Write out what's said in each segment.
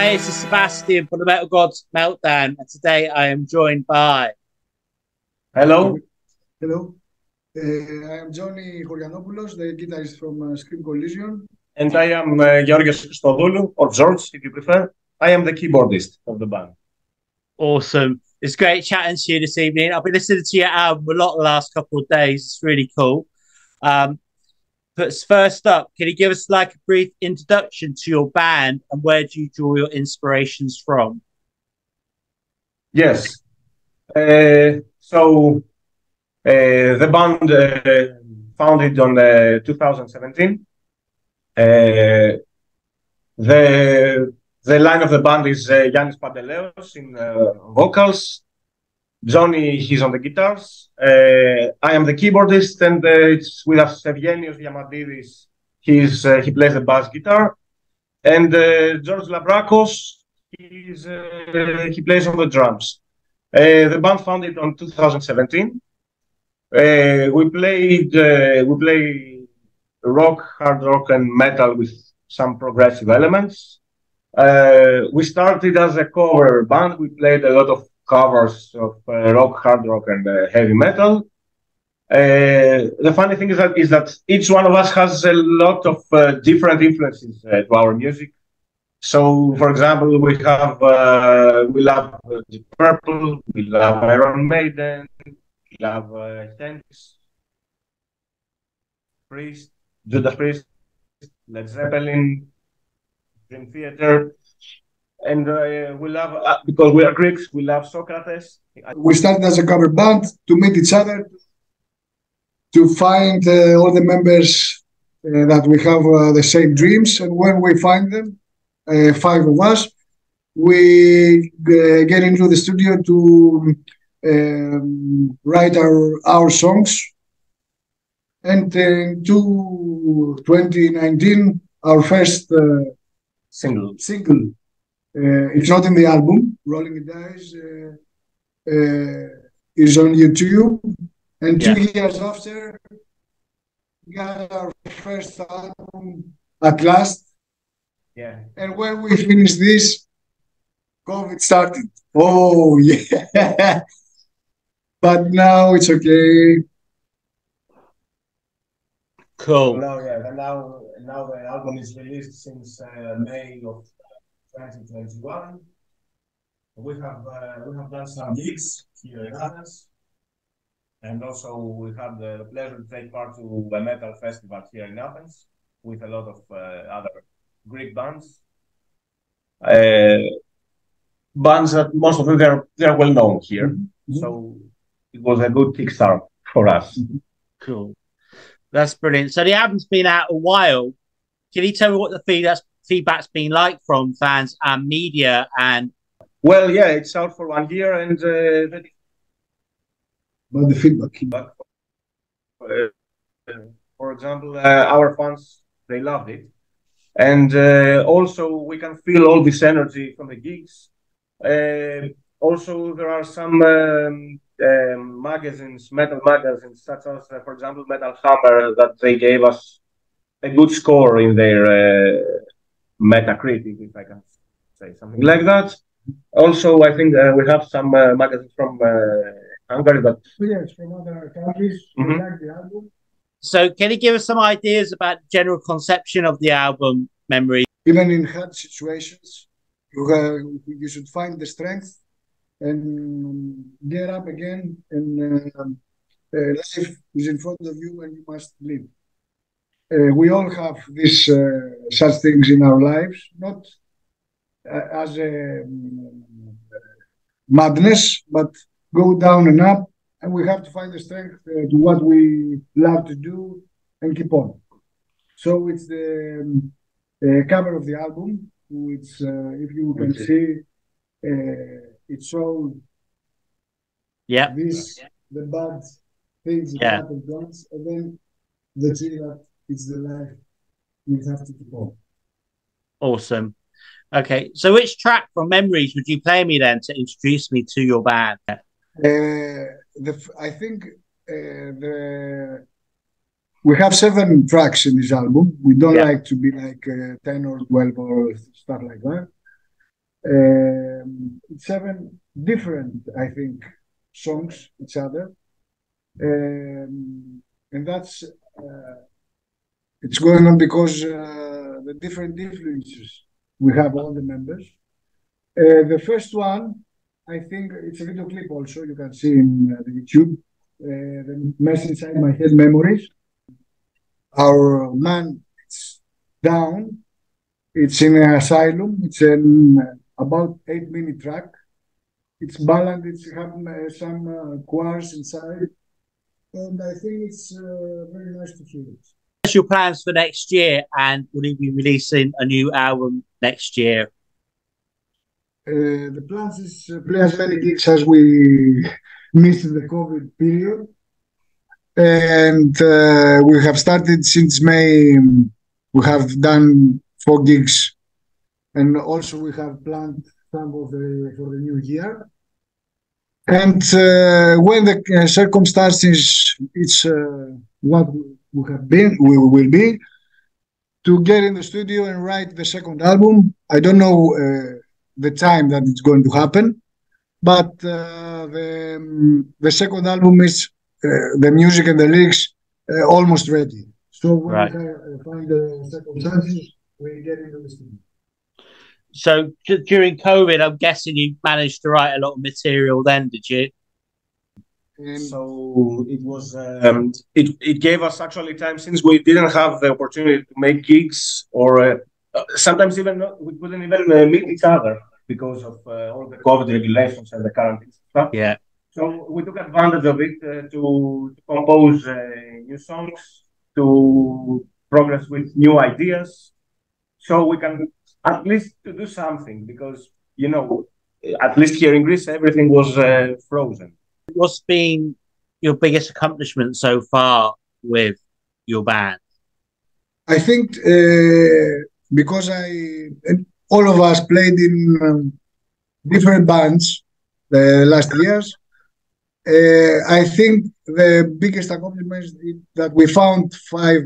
Hey, this is Sebastian from the Metal Gods Meltdown, and today I am joined by. Hello. Hello. Uh, I am Johnny Horianopoulos, the guitarist from uh, Scream Collision. And I am uh, Georgios Christodoulou, or George, if you prefer. I am the keyboardist of the band. Awesome. It's great chatting to you this evening. I've been listening to your album a lot the last couple of days. It's really cool. Um, but first up, can you give us like a brief introduction to your band and where do you draw your inspirations from? Yes. Uh, so uh, the band uh, founded on uh, 2017. Uh, the the line of the band is uh, Yannis Panteleos in vocals. Johnny, he's on the guitars. Uh, I am the keyboardist, and uh, it's with us Evgenios Diamandidis. He's uh, he plays the bass guitar, and uh, George Labrakos. He's uh, he plays on the drums. Uh, the band founded on 2017. we played we play rock, hard rock, and metal with some progressive elements. We started as a cover band. We played a lot of covers of uh, rock, hard rock, and uh, heavy metal. Uh, the funny thing is that is that each one of us has a lot of uh, different influences uh, to our music. So, for example, we have we love Deep Purple, we love Iron Maiden, we love uh, Hendrix, Priest, Judas Priest, Led Zeppelin, Dream Theater. And uh, we love, uh, because we are Greeks, we love Socrates. We started as a cover band to meet each other, to find uh, all the members uh, that we have uh, the same dreams. And when we find them, uh, five of us, we get into the studio to um, write our, our songs. And in 2019, our first single. Single. Uh, it's not in the album. Rolling the Dice uh, uh, is on YouTube, and two yeah. years after, we got our first album at last. Yeah. And when we finished this, COVID started. Oh yeah. but now it's okay. Cool. Now, yeah, now now the album is released since uh, May of 2021. We have uh, we have done some gigs here in Athens, and also we have the pleasure to take part to a metal festival here in Athens with a lot of uh, other Greek bands. Uh, bands that most of them they're they're well known here, mm-hmm. so it was a good kickstart for us. Cool. That's brilliant. So the album's been out a while. Can you tell me what the feedback's, feedback's been like from fans and media? And well, yeah, it's out for one year, and uh, but the feedback. feedback uh, for example, uh, our fans they loved it, and uh, also we can feel all this energy from the gigs. Uh, also, there are some. Um, um, magazines, metal magazines, such as, uh, for example, Metal Hammer, that they gave us a good score in their uh, Metacritic, if I can say something like that. Also, I think uh, we have some uh, magazines from uh, Hungary, but yes, from other countries. Mm-hmm. Like the album. So, can you give us some ideas about general conception of the album, Memory? Even in hard situations, you, you should find the strength and get up again and uh, uh, life is in front of you and you must live. Uh, we all have these uh, such things in our lives, not uh, as a um, madness, but go down and up, and we have to find the strength uh, to what we love to do and keep on. So it's the um, cover of the album, which, if you can see, it showed yeah. this the bad things that happened once and then the thing that it's the life we have to keep on. Awesome. Okay, so which track from Memories would you play me then to introduce me to your band? Uh, the I think uh, the we have seven tracks in this album. We don't yeah. like to be like uh, ten or twelve or stuff like that. um, seven different, I think, songs each other, um, and that's uh, it's going on because uh, the different influences we have all the members. Uh, the first one, I think it's a video clip also you can see in uh, the YouTube. Uh, the mess inside my head memories. Our man, it's down. It's in an asylum. It's an about eight minute track. It's balanced. It's have uh, some uh, choirs inside, and I think it's uh, very nice to hear it. Your plans for next year, and will you be releasing a new album next year? Uh, the plans is uh, play as many gigs as we missed the COVID period, and uh, we have started since May. We have done four gigs, and also we have planned some of the for the new year. And uh, when the uh, circumstances, it's uh, what we have been, we will be, to get in the studio and write the second album. I don't know uh, the time that it's going to happen, but uh, the um, the second album is uh, the music and the lyrics almost ready. So when right. we find the circumstances, we get into the studio. So d- during COVID, I'm guessing you managed to write a lot of material then, did you? So it was um, it, it gave us actually time since we didn't have the opportunity to make gigs or uh, uh sometimes even not, we couldn't even uh, meet each other because of uh, all the COVID regulations and the quarantine stuff. Yeah. So we took advantage of it uh, to, to, compose uh, new songs, to progress with new ideas, so we can at least to do something because you know at least here in Greece everything was uh, frozen. What's been your biggest accomplishment so far with your band? I think uh, because I all of us played in um, different bands the last years. Uh, I think the biggest accomplishment is that we found five,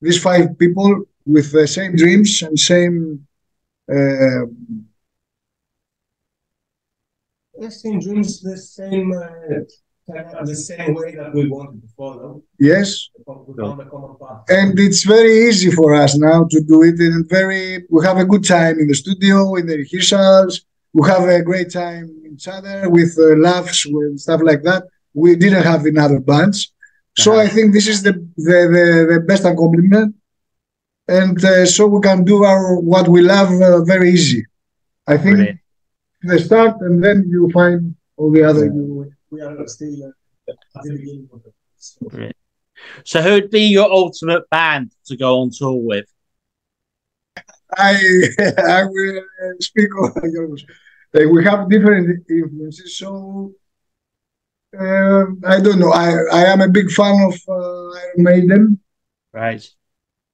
these five people with the same dreams and same uh, same dreams, the same uh, the same way that we wanted to follow. Yes. And it's very easy for us now to do it. And very, we have a good time in the studio, in the rehearsals. We have a great time each other with uh, laughs and stuff like that. We didn't have in other bands. So uh-huh. I think this is the the, the, the best accomplishment and uh, so we can do our what we love uh, very easy. I think Brilliant. The start, and then you find all the other. Yeah. we are still uh, at the beginning of it. So. so, who would be your ultimate band to go on tour with? I I will uh, speak on yours. We have different influences, so uh, I don't know. I I am a big fan of uh, Iron Maiden. Right.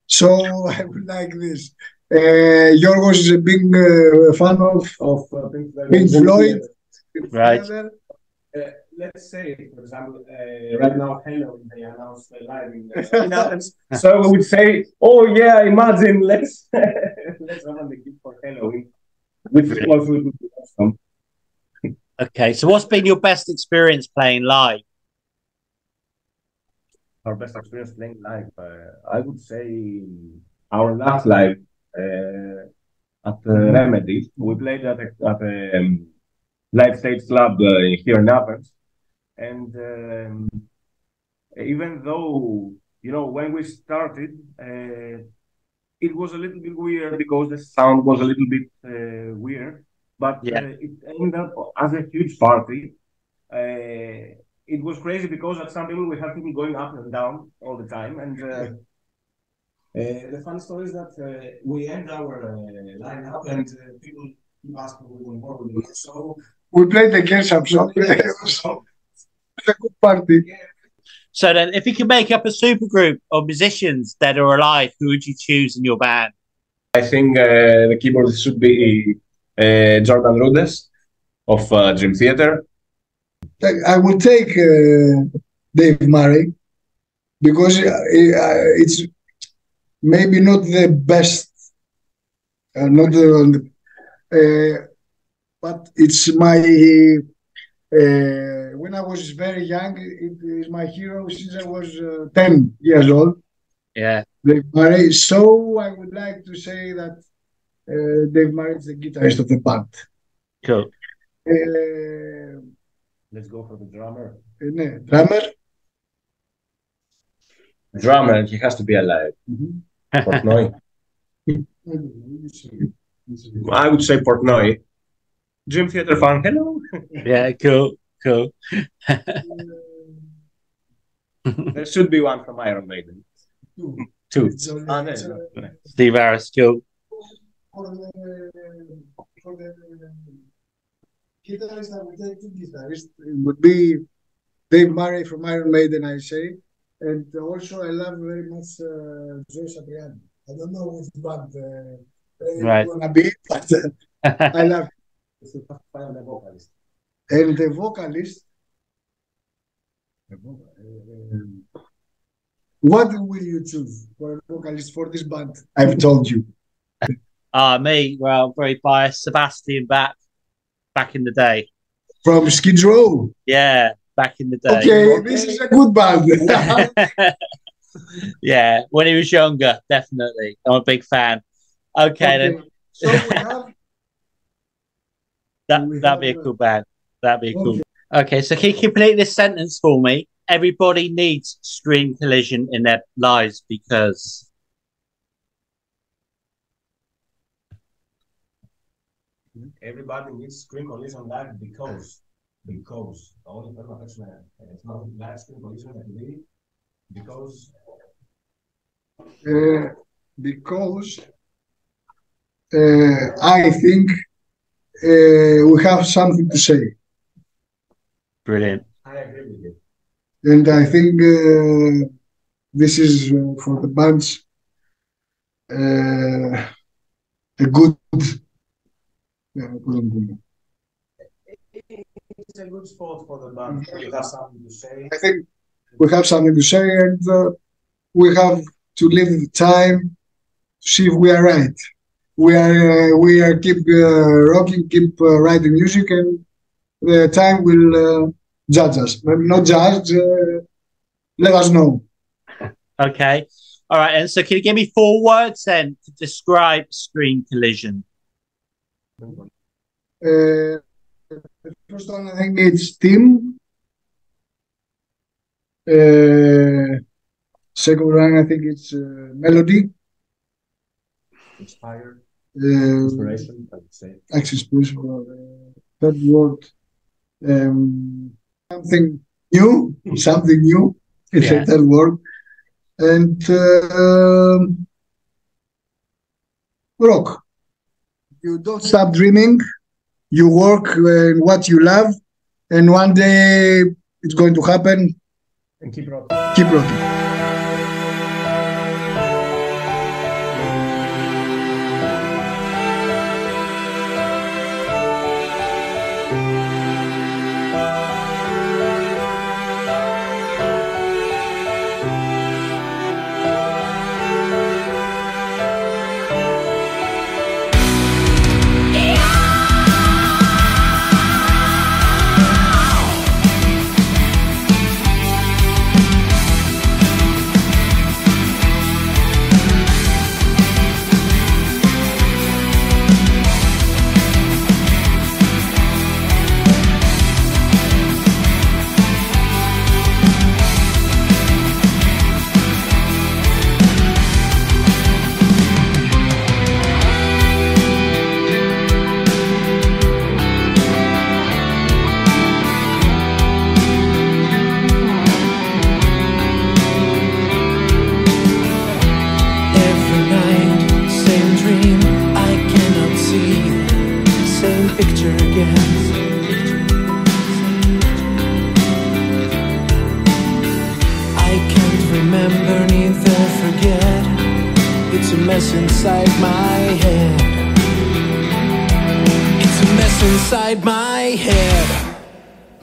So I would like this. Uh, Yorgos is a big uh, fan of, of uh, Pink Floyd. Right. Uh, let's say, for example, uh, right now, Hello, they announced the live in, uh, Athens. so we would say, oh yeah, imagine, let's let's have the gift for Halloween, which also would be awesome. Okay, so what's been your best experience playing live? our best experience playing live? Uh, I would say our last live at the Remedy. We played at a, at a um, live stage club uh, here in Athens, and um, even though you know when we started. Uh, it was a little bit weird because the sound was a little bit uh, weird, but yeah. Uh, it ended up as a huge party it was crazy because at some people we had people going up and down all the time. And uh, uh, the fun story is that uh, we end our uh, lineup and uh, people keep asking we more with it. So we played the Gersham song. so it's a good party. So then, if you could make up a super group of musicians that are alive, who would you choose in your band? I think uh, the keyboard should be Jordan Rudess of Dream Theater. I would take uh, Dave Murray because uh, it's maybe not the best, uh, not the, Uh, but it's my uh, when I was very young, it is my hero since I was uh, 10 years old. Yeah. Dave Murray. So I would like to say that uh, Dave Murray is the guitarist of the band. Cool. Uh, Let's go for the drummer. ναι, drummer. Drummer, he has to be alive. Portnoy. I would say Portnoy. Dream Theater fan, hello. Yeah, cool. Cool. There should be one from Iron Maiden. Two. It's only- Ah, no, it's, no. Steve Harris, cool. for the for the guitarist, I would take two guitarists. It would be Dave Murray from Iron Maiden, I say, and also I love very much uh, Joe Satriani. I don't know which band uh, uh, Right. gonna be, but uh, I love. The vocalist. And the vocalist. the vocal- uh, what will you choose for a vocalist for this band? I've told you. Ah, me. Well, very biased. Sebastian Bach, back in the day. From Skid Row. Yeah, back in the day. Okay, this is a good band. yeah, when he was younger, definitely. I'm a big fan. Okay, then So we have that we that'd be a have, cool band. That'd be cool. Okay. Okay, so can you complete this sentence for me? Everybody needs Scream Collision in their lives because Everybody needs Scream Collision Live because, because, all the only person that it's not live Scream Collision that we need, because uh, because uh, I think uh, we have something to say, brilliant. I agree with you. and I think uh, this is uh, for the bands uh, a good. Yeah, good- It's a good spot for the band. You have something to say. I think we have something to say, and uh, we have to live the time to see if we are right. We are uh, we are keep uh, rocking, keep uh, writing music, and the time will uh, judge us. But not judge. Uh, let us know. Okay. All right, and so can you give me four words then to describe Scream Collision? Uh, the first one, I think it's team. Uh, second one, I think it's uh, melody. Inspired, Uh, inspiration, I would say. access principle. Uh, third word, um, something new, something new. It's Yeah. a third word, and um rock. You don't stop dreaming. You work uh, in what you love, and one day it's going to happen. And keep rocking. Keep rocking.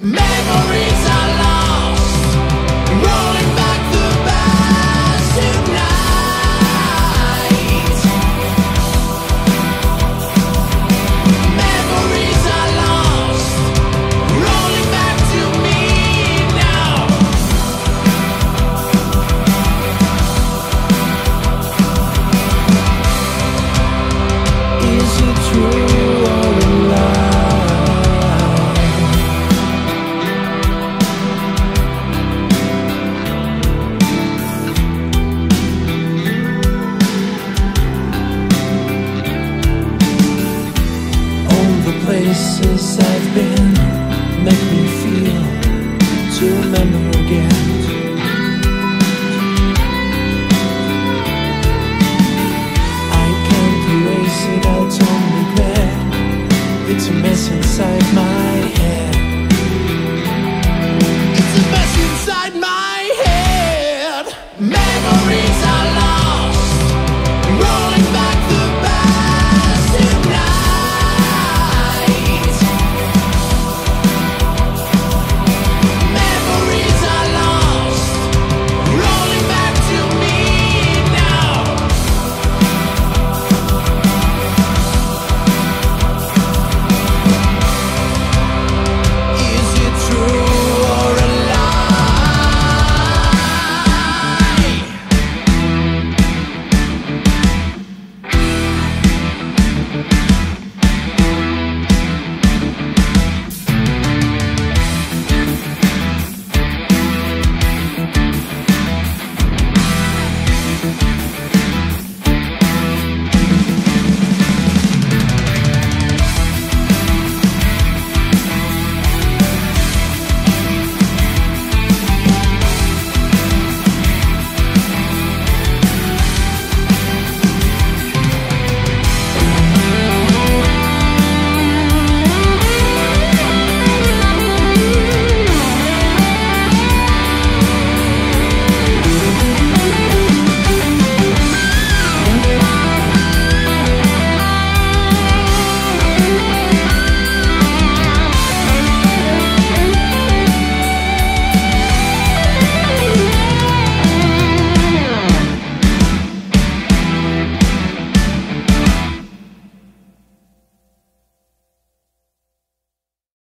Memories are memories.